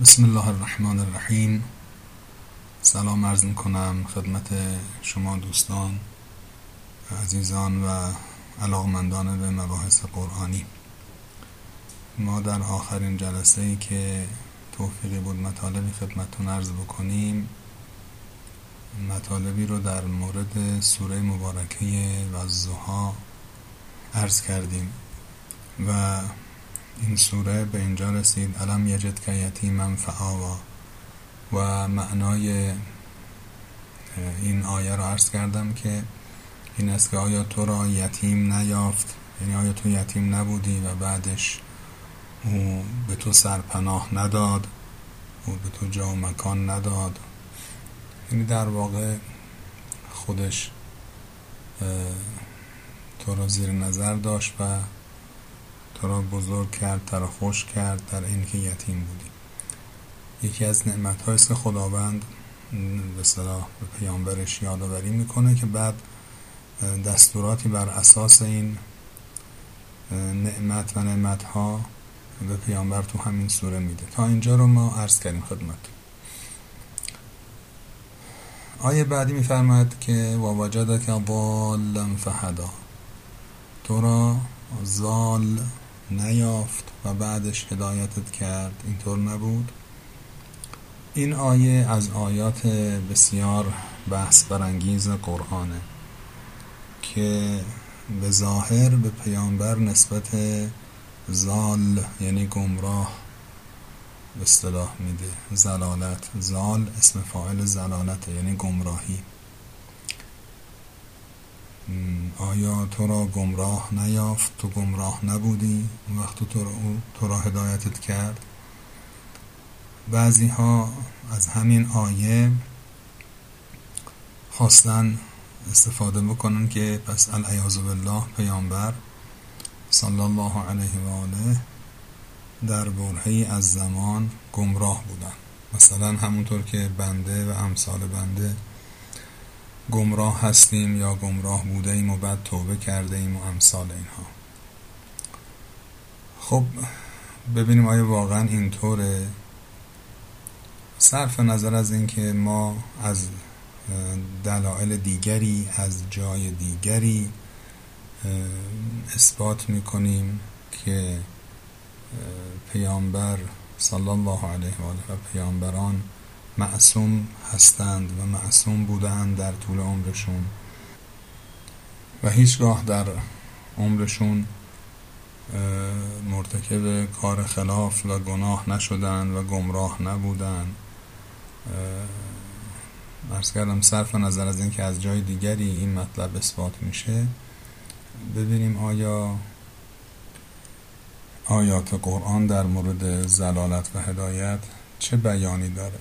بسم الله الرحمن الرحیم. سلام عرض کنم خدمت شما دوستان عزیزان و علاقمندان به مباحث قرآنی. ما در آخرین جلسه ای که توفیقی بود مطالبی خدمتتون عرض بکنیم مطالبی رو در مورد سوره مبارکه و زها عرض کردیم و این سوره به اینجا رسید. علم یجد که یتیما فآوا. و معنای این آیه رو عرض کردم که این است که آیا تو را یتیم نیافت؟ یعنی آیا تو یتیم نبودی و بعدش او به تو سرپناه نداد؟ او به تو جا و مکان نداد؟ یعنی در واقع خودش تو را زیر نظر داشت و تو را بزرگ کرد را خوش کرد در اینکه یتیم بودی یکی از نعمت است که خداوند به صلاح به پیامبرش یادآوری می‌کنه که بعد دستوراتی بر اساس این نعمت و نعمت ها به پیامبر تو همین سوره میده. تا اینجا رو ما عرض کردیم خدمت. آیه بعدی میفرماید که و وجدک ضالا فهدا تو را زال نیافت و بعدش هدایتت کرد. اینطور نبود؟ این آیه از آیات بسیار بحث برانگیز قرآنه که به ظاهر به پیامبر نسبت زال یعنی گمراه به اصطلاح میده. زلالت. زال اسم فاعل زلالته یعنی گمراهی. آیا تو را گمراه نیافت؟ تو گمراه نبودی وقت تو را, تو را هدایتت کرد؟ بعضی ها از همین آیه خواستن استفاده بکنن که پس العیاذ بالله پیامبر صلی الله علیه و آله در برهی از زمان گمراه بودن. مثلا همونطور که بنده و امثال بنده گمراه هستیم یا گمراه بوده ایم و بعد توبه کرده ایم و امثال اینها. خب ببینیم آیا واقعا اینطوره؟ صرف نظر از اینکه ما از دلایل دیگری از جای دیگری اثبات می‌کنیم که پیامبر صلی الله علیه و آله و پیامبران معصوم هستند و معصوم بودند در طول عمرشون. و هیچگاه در عمرشون مرتکب کار خلاف و گناه نشدند و گمراه نبودند. ارز کردم صرف نظر از اینکه از جای دیگری این مطلب اثبات میشه ببینیم آیا آیات قرآن در مورد زلالت و هدایت چه بیانی داره.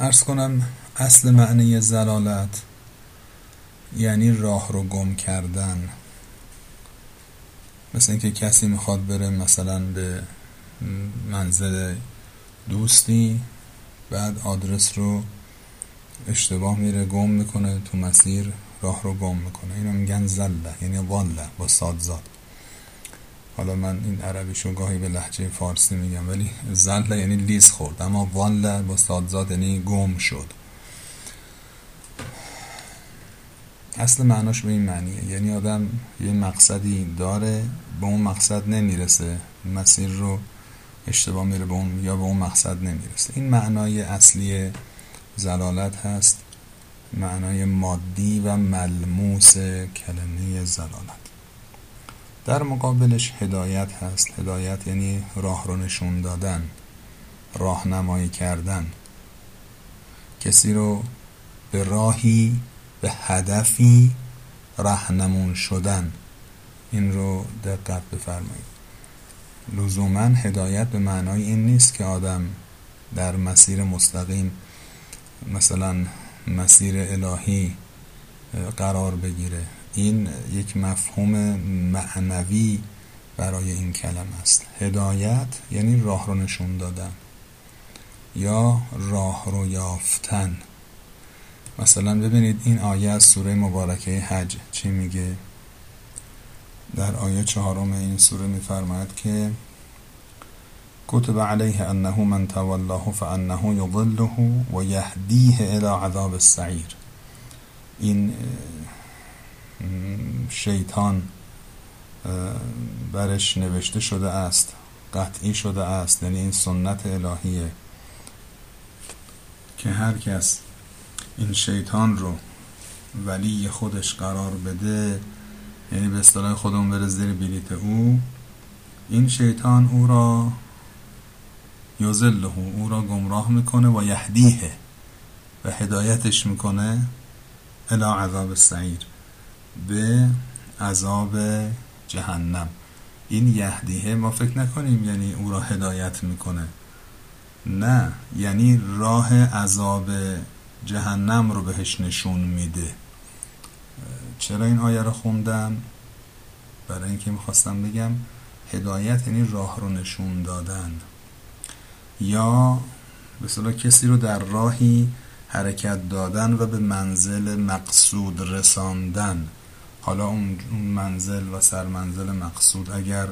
ارز کنم اصل معنی زلالت یعنی راه رو گم کردن. مثل اینکه کسی می‌خواد بره مثلا به منزل دوستی بعد آدرس رو اشتباه میره گم می‌کنه تو مسیر راه رو گم می‌کنه. اینو میگن زله یعنی واله با سادزاد حالا من این عربیشو گاهی به لحجه فارسی میگم ولی زله یعنی لیز خورد اما واله با سادزاد یعنی گم شد. اصل معناش به این معنیه یعنی آدم یه مقصدی داره به اون مقصد نمی‌رسه مسیر رو اشتباه میره به اون یا به اون مقصد نمی‌رسه. این معنای اصلی زلالت هست معنای مادی و ملموس کلمه زلالت. در مقابلش هدایت هست. هدایت یعنی راه رو نشون دادن راهنمایی کردن. کسی رو به راهی به هدفی رهنمون شدن. این رو دقت بفرمایید. لزوما هدایت به معنای این نیست که آدم در مسیر مستقیم مثلا مسیر الهی قرار بگیره. این یک مفهوم معنوی برای این کلمه است. هدایت یعنی راه رو نشون دادن یا راه رو یافتن. مثلا ببینید این آیه از سوره مبارکه حج چی میگه؟ در آیه چهارم این سوره میفرماید که کتب علیه انه من تولاه فانه یضله و یهدیه الى عذاب السعیر. این شیطان برش نوشته شده است قطعی شده است یعنی این سنت الهیه. که هر کس این شیطان رو ولی خودش قرار بده یعنی به اصطلاح خودمون بره زیر بلیت او این شیطان او را یوزله او را گمراه می‌کنه و یهدیه و هدایتش می‌کنه الا عذاب سعیر به عذاب جهنم. این یهدیه ما فکر نکنیم یعنی او را هدایت می‌کنه. نه یعنی راه عذاب جهنم رو بهش نشون میده. چرا این آیه رو خوندم؟ برای اینکه می‌خواستم بگم هدایت یعنی راه رو نشون دادن. یا به کسی رو در راهی حرکت دادن و به منزل مقصود رساندن. حالا اون منزل و سرمنزل مقصود اگر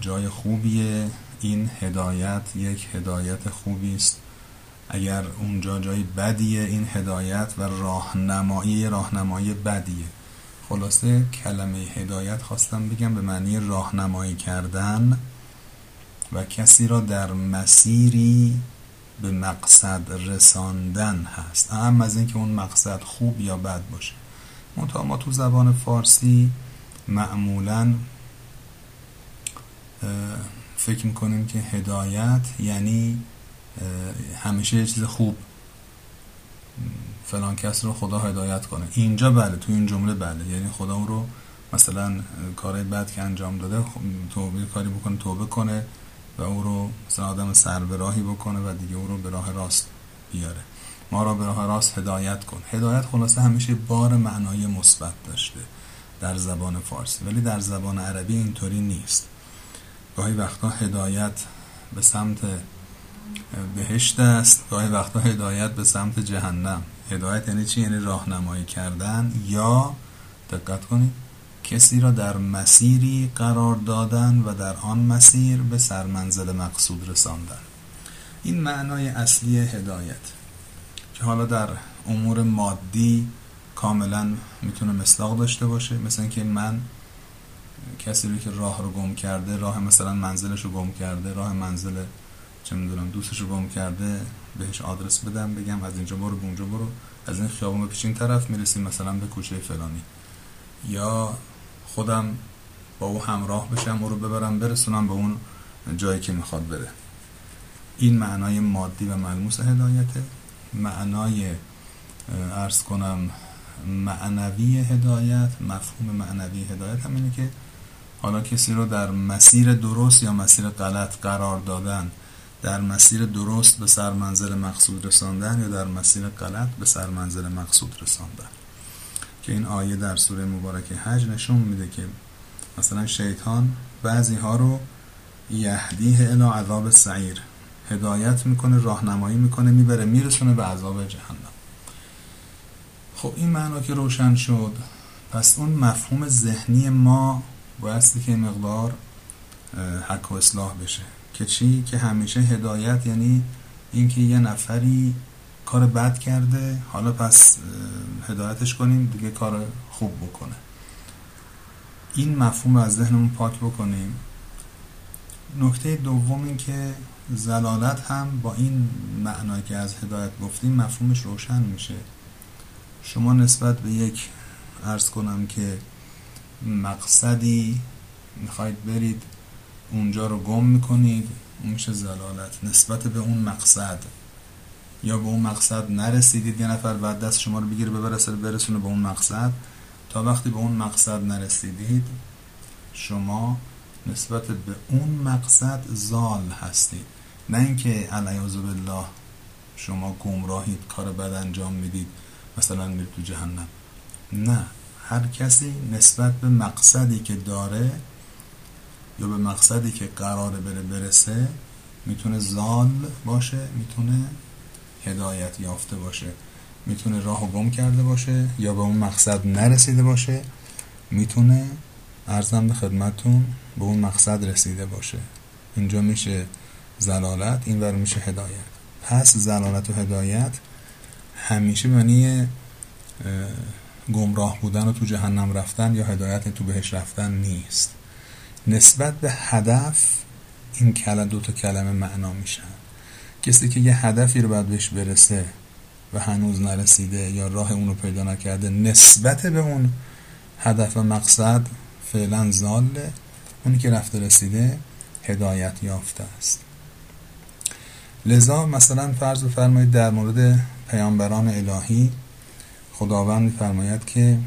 جای خوبیه این هدایت یک هدایت خوبی است اگر اونجا جای بدیه این هدایت و راهنمایی راهنمایی بدیه. خلاصه کلمه هدایت خواستم بگم به معنی راهنمایی کردن و کسی را در مسیری به مقصد رساندن هست. اهم از اینکه اون مقصد خوب یا بد باشه. منتها ما تو زبان فارسی معمولا فکر می‌کنیم که هدایت یعنی همیشه یه چیز خوب. فلان کس رو خدا هدایت کنه. اینجا بله تو این جمله بله. یعنی خدا اون رو مثلا کارهای بد که انجام داده خب، توبه کاری بکنه توبه کنه و او رو مثلا آدم سر به راهی بکنه و دیگه او رو به راه راست بیاره. ما را به راه راست هدایت کن. هدایت خلاصه همیشه بار معنای مثبت داشته در زبان فارسی ولی در زبان عربی اینطوری نیست. گاهی وقتا هدایت به سمت بهشت است گاهی وقتا هدایت به سمت جهنم. هدایت یعنی چی؟ یعنی راهنمایی کردن یا دقت کنید کسی را در مسیری قرار دادن و در آن مسیر به سرمنزل مقصود رساندن. این معنای اصلی هدایت. حالا در امور مادی کاملا می‌تونه مصداق داشته باشه. مثل اینکه من کسی رو که راه رو گم کرده راه مثلا منزلش رو گم کرده راه منزل چه می‌دونم دوستش رو گم کرده بهش آدرس بدم بگم از اینجا برو اونجا برو. از این خیابون به پیشین طرف می‌رسیم مثلا به کوچه فلانی. یا خودم با او همراه بشم او رو ببرم برسونم به اون جایی که می‌خواد بره. این معنای مادی و ملموس هدایته. معنای ارز کنم معنوی هدایت مفهوم معنوی هدایت هم اینه که حالا کسی رو در مسیر درست یا مسیر غلط قرار دادن در مسیر درست به سر منزل مقصود رساندن یا در مسیر غلط به سر منزل مقصود رساندن. که این آیه در سوره مبارک حج نشون میده که مثلا شیطان بعضی ها رو یهدیه الی عذاب سعیر هدایت می‌کنه راهنمایی می‌کنه می‌بره میرسونه به عذاب جهنم. خب این معنا که روشن شد. پس اون مفهوم ذهنی ما بایستی که مقدار حق و اصلاح بشه. که چی؟ که همیشه هدایت یعنی اینکه یه نفری کار بد کرده حالا پس هدایتش کنیم دیگه کار خوب بکنه. این مفهوم رو از ذهنمون پاک بکنیم. نکته دوم این که زلالت هم با این معنایی که از هدایت گفتیم مفهومش روشن میشه. شما نسبت به یک ارز کنم که مقصدی می‌خواید برید اونجا رو گم می‌کنید اون میشه زلالت. نسبت به اون مقصد. یا به اون مقصد نرسیدید یه نفر بعد دست شما رو بگیره ببرسه برسونه به اون مقصد. تا وقتی به اون مقصد نرسیدید شما نسبت به اون مقصد زال هستید. نه اینکه علیاذ بالله شما گمراهید کار بد انجام می‌دید مثلا میرید تو جهنم. نه هر کسی نسبت به مقصدی که داره یا به مقصدی که قراره بره برسه می‌تونه زال باشه می‌تونه هدایت یافته باشه. می‌تونه راه گم کرده باشه یا به اون مقصد نرسیده باشه. می‌تونه ارزم به خدمتون به اون مقصد رسیده باشه. اینجا میشه زلالت این ور میشه هدایت. پس زلالت و هدایت همیشه معنی گمراه بودن و تو جهنم رفتن یا هدایت تو بهش رفتن نیست. نسبت به هدف این کلمه دو تا کلمه معنا میشن. کسی که یه هدفی رو باید بهش برسه و هنوز نرسیده یا راه اون رو پیدا نکرده نسبت به اون هدف و مقصد فعلا زاله. اونی که رفته رسیده هدایت یافته است. لذا مثلا فرض بفرمایید در مورد پیامبران الهی خداوند میفرماید که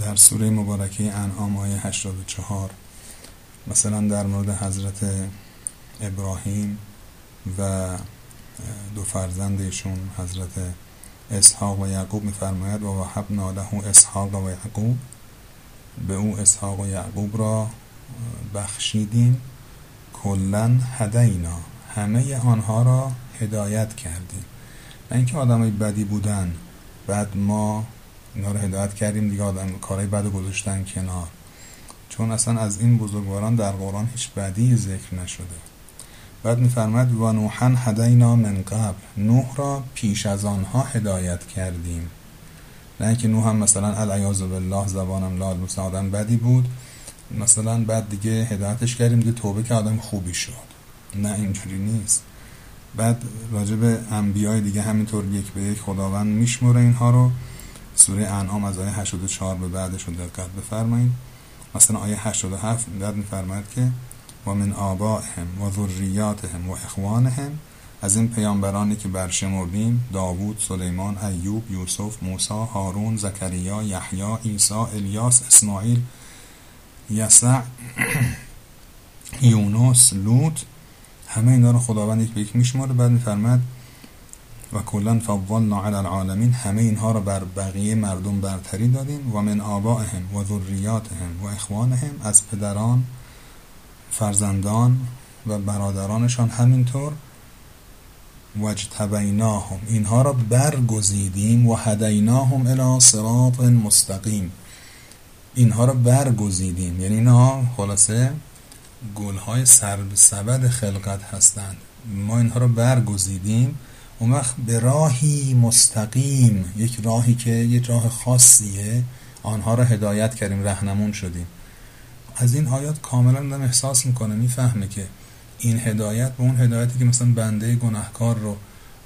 در سوره مبارکه انعام آیه 84 مثلا در مورد حضرت ابراهیم و دو فرزندشون حضرت اسحاق و یعقوب میفرماید و وهبنا له اسحاق و یعقوب به او اسحاق و یعقوب را بخشیدیم کلا هدینا. همه آنها را هدایت کردیم. نه اینکه آدمای بدی بودن بعد ما اینا رو هدایت کردیم دیگه آدم کارهای بد گذاشتن کنار. چون اصلا از این بزرگواران در قرآن هیچ بدی ذکر نشده. بعد میفرماد و نوحن هدینا من قبل. نوح را پیش از آنها هدایت کردیم. نه اینکه نوح هم مثلا العیاذ بالله زبانم لال مثلا آدم بدی بود. مثلا بعد دیگه هدایتش کردیم دیگه توبه که آدم خوبی شد. نه اینجوری نیست. بعد راجع به انبیای دیگه همینطور یک به یک خداوند میشموره اینها رو. سوره انعام از آیه 84 به بعدش رو دقت بفرمایید. مثلا آیه 87 بعد میفرماید که و من آبائهم و ذریاتهم و اخوانهم از این پیامبرانی که برشمردیم داوود، سلیمان، ایوب، یوسف، موسی، هارون، زکریا، یحیی، عیسی، الیاس، اسماعیل، یسع، یونس، لوط همه اینا رو خداوند یک به یک میشماره. بعد میفرماد و کلا فضلنا علی العالمین. همه اینها رو بر بقیه مردم برتری دادیم. و من آبائهم و ذریاتهم و اخوانهم از پدران فرزندان و برادرانشان همینطور. وجتبیناهم اینها را برگزیدیم و هدیناهم الى صراط مستقیم اینها را برگزیدیم یعنی اینها خلاصه گلهای سبد خلقت هستند. ما اینها را برگزیدیم. اون وقت به راهی مستقیم یک راهی که یک راه خاصیه آنها را هدایت کردیم رهنمون شدیم. از این آیات کاملا دم احساس می‌کنه می‌فهمه که این هدایت به اون هدایتی که مثلا بنده گناهکار رو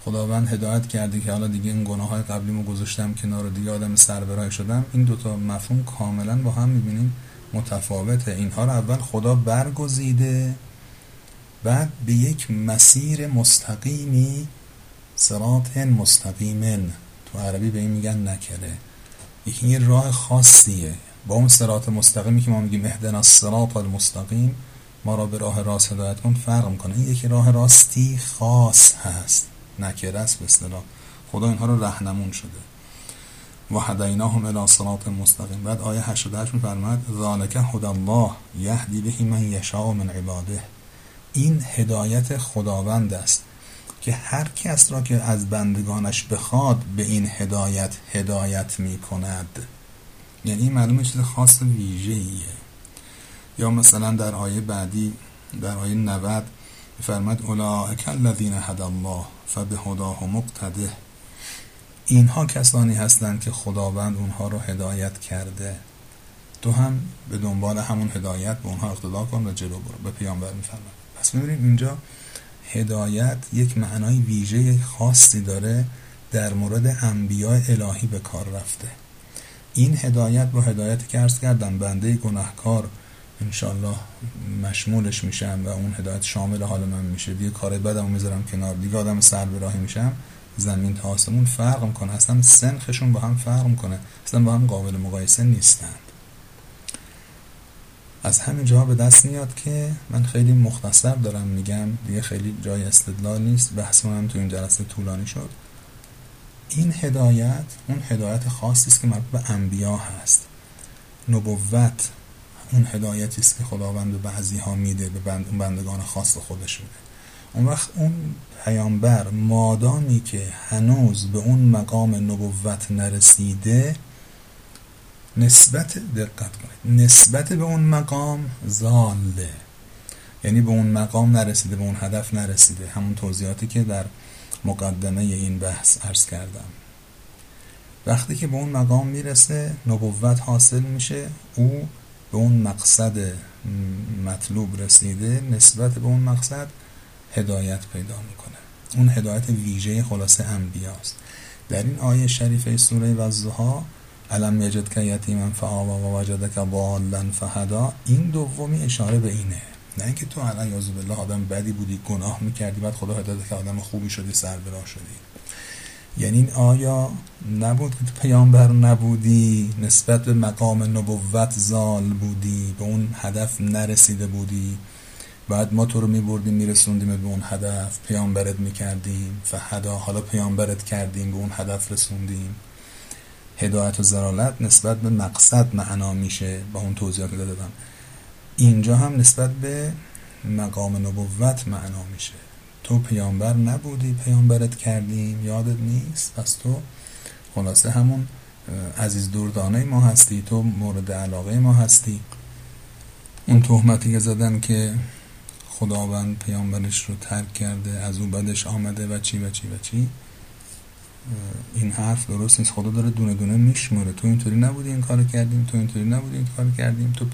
خداوند هدایت کرده که حالا دیگه این گناه های قبلیمو گذاشتم کنار دیگه آدم سربرای شدم این دوتا مفهوم کاملا با هم می‌بینیم متفاوته. اینها رو اول خدا برگزیده بعد به یک مسیر مستقیمی سرات مستقیمن تو عربی به این میگن نکره. یکی یه راه خاصیه. با اون سرات مستقیمی که ما میگیم اهدنا الصراط المستقیم ما را به راه راست هدایت کن فرق می‌کنه. این یکی راه راستی خاص هست نکره است به اصطلاح. خدا اینها رو رهنمون شده. و هدیناهم الی صراط مستقیم. بعد آیه 88 میفرماید ذالک هدی الله یهدی به من یشاء من عباده. این هدایت خداوند است که هر کس را که از بندگانش بخواد به این هدایت هدایت می کند یعنی این معلومه چیز خاص ویژه ایه یا مثلا در آیه بعدی در آیه 90 فرمد اولئک الذین هدى الله فبهداه مقتده. اینها کسانی هستند که خداوند اونها رو هدایت کرده. تو هم به دنبال همون هدایت به اونها اقتدا کن و جلو برو. به پیامبر میفرماد پس می‌بینیم اینجا هدایت یک معنای ویژه خاصی داره در مورد انبیاء الهی به کار رفته. این هدایت با هدایتی که ارز کردم بنده گناهکار انشالله مشمولش میشم و اون هدایت شامل حال من میشه. دیگه کار بدم می‌ذارم کنار. دیگه آدم سر به راهی میشم. زمین تا آسمون فرق می‌کنه. اصلا سنخشون با هم فرق می‌کنه. اصلا با هم قابل مقایسه نیستند از همین جا به دست میاد که من خیلی مختصر دارم میگم. دیگه خیلی جای استدلال نیست. بحث هم تو این جلسه طولانی شد. این هدایت اون هدایت خاصی است که مربوط به انبیا هست. نبوت اون هدایتی است که خداوند به بعضی ها میده به بند بندگان خاص خودش میده. اون وقت اون پیامبر مادامی که هنوز به اون مقام نبوت نرسیده نسبت دقت کنید نسبت به اون مقام زاله. یعنی به اون مقام نرسیده به اون هدف نرسیده. همون توضیحاتی که در مقدمه این بحث عرض کردم. وقتی که به اون مقام می‌رسه نبوت حاصل میشه او به اون مقصد مطلوب رسیده نسبت به اون مقصد هدایت پیدا می‌کنه. اون هدایت ویژه خلاصه انبیاست. در این آیه شریفه سوره وزها علم یجد که یتیما فآوا و وجدک ضالا فهدا. این دومی اشاره به اینه. نه اینکه تو الان یازو بالله آدم بدی بودی گناه می‌کردی بعد خدا هدایت که آدم خوبی شدی سر شدی. یعنی آیا نبود که پیامبر نبودی نسبت به مقام نبوت زال بودی به اون هدف نرسیده بودی؟ بعد ما تو رو میبردیم میرسوندیم به اون هدف پیامبرت می‌کردیم فهدا حالا پیامبرت کردیم به اون هدف رسوندیم. هدایت و زرالت نسبت به مقصد معنا میشه با اون توضیحات که دادم. اینجا هم نسبت به مقام نبوت معنا میشه. تو پیامبر نبودی پیامبرت کردیم یادت نیست؟ پس تو خلاصه همون عزیز دردانه ما هستی تو مورد علاقه ما هستی. اون تهمتی که زدن که خداوند پیامبرش رو ترک کرده از او بدش آمده و چی و چی و چی این حرف درست نیست. خدا داره دونه دونه میشماره. تو اینطوری نبودی این کار کردیم تو اینطوری نبودی این کار کردیم. تو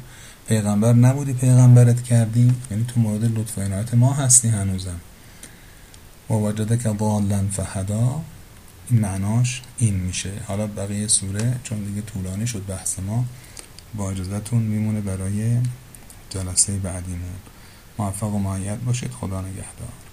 پیغمبر نبودی پیغمبرت کردیم یعنی تو مورد لطف و عنایت ما هستی هنوزم. و که ضالا فهدا این معناش این میشه. حالا بقیه سوره چون دیگه طولانی شد بحث ما با اجازتون میمونه برای جلسه بعدیمون. موفق و معید باشید. خدا نگهدار.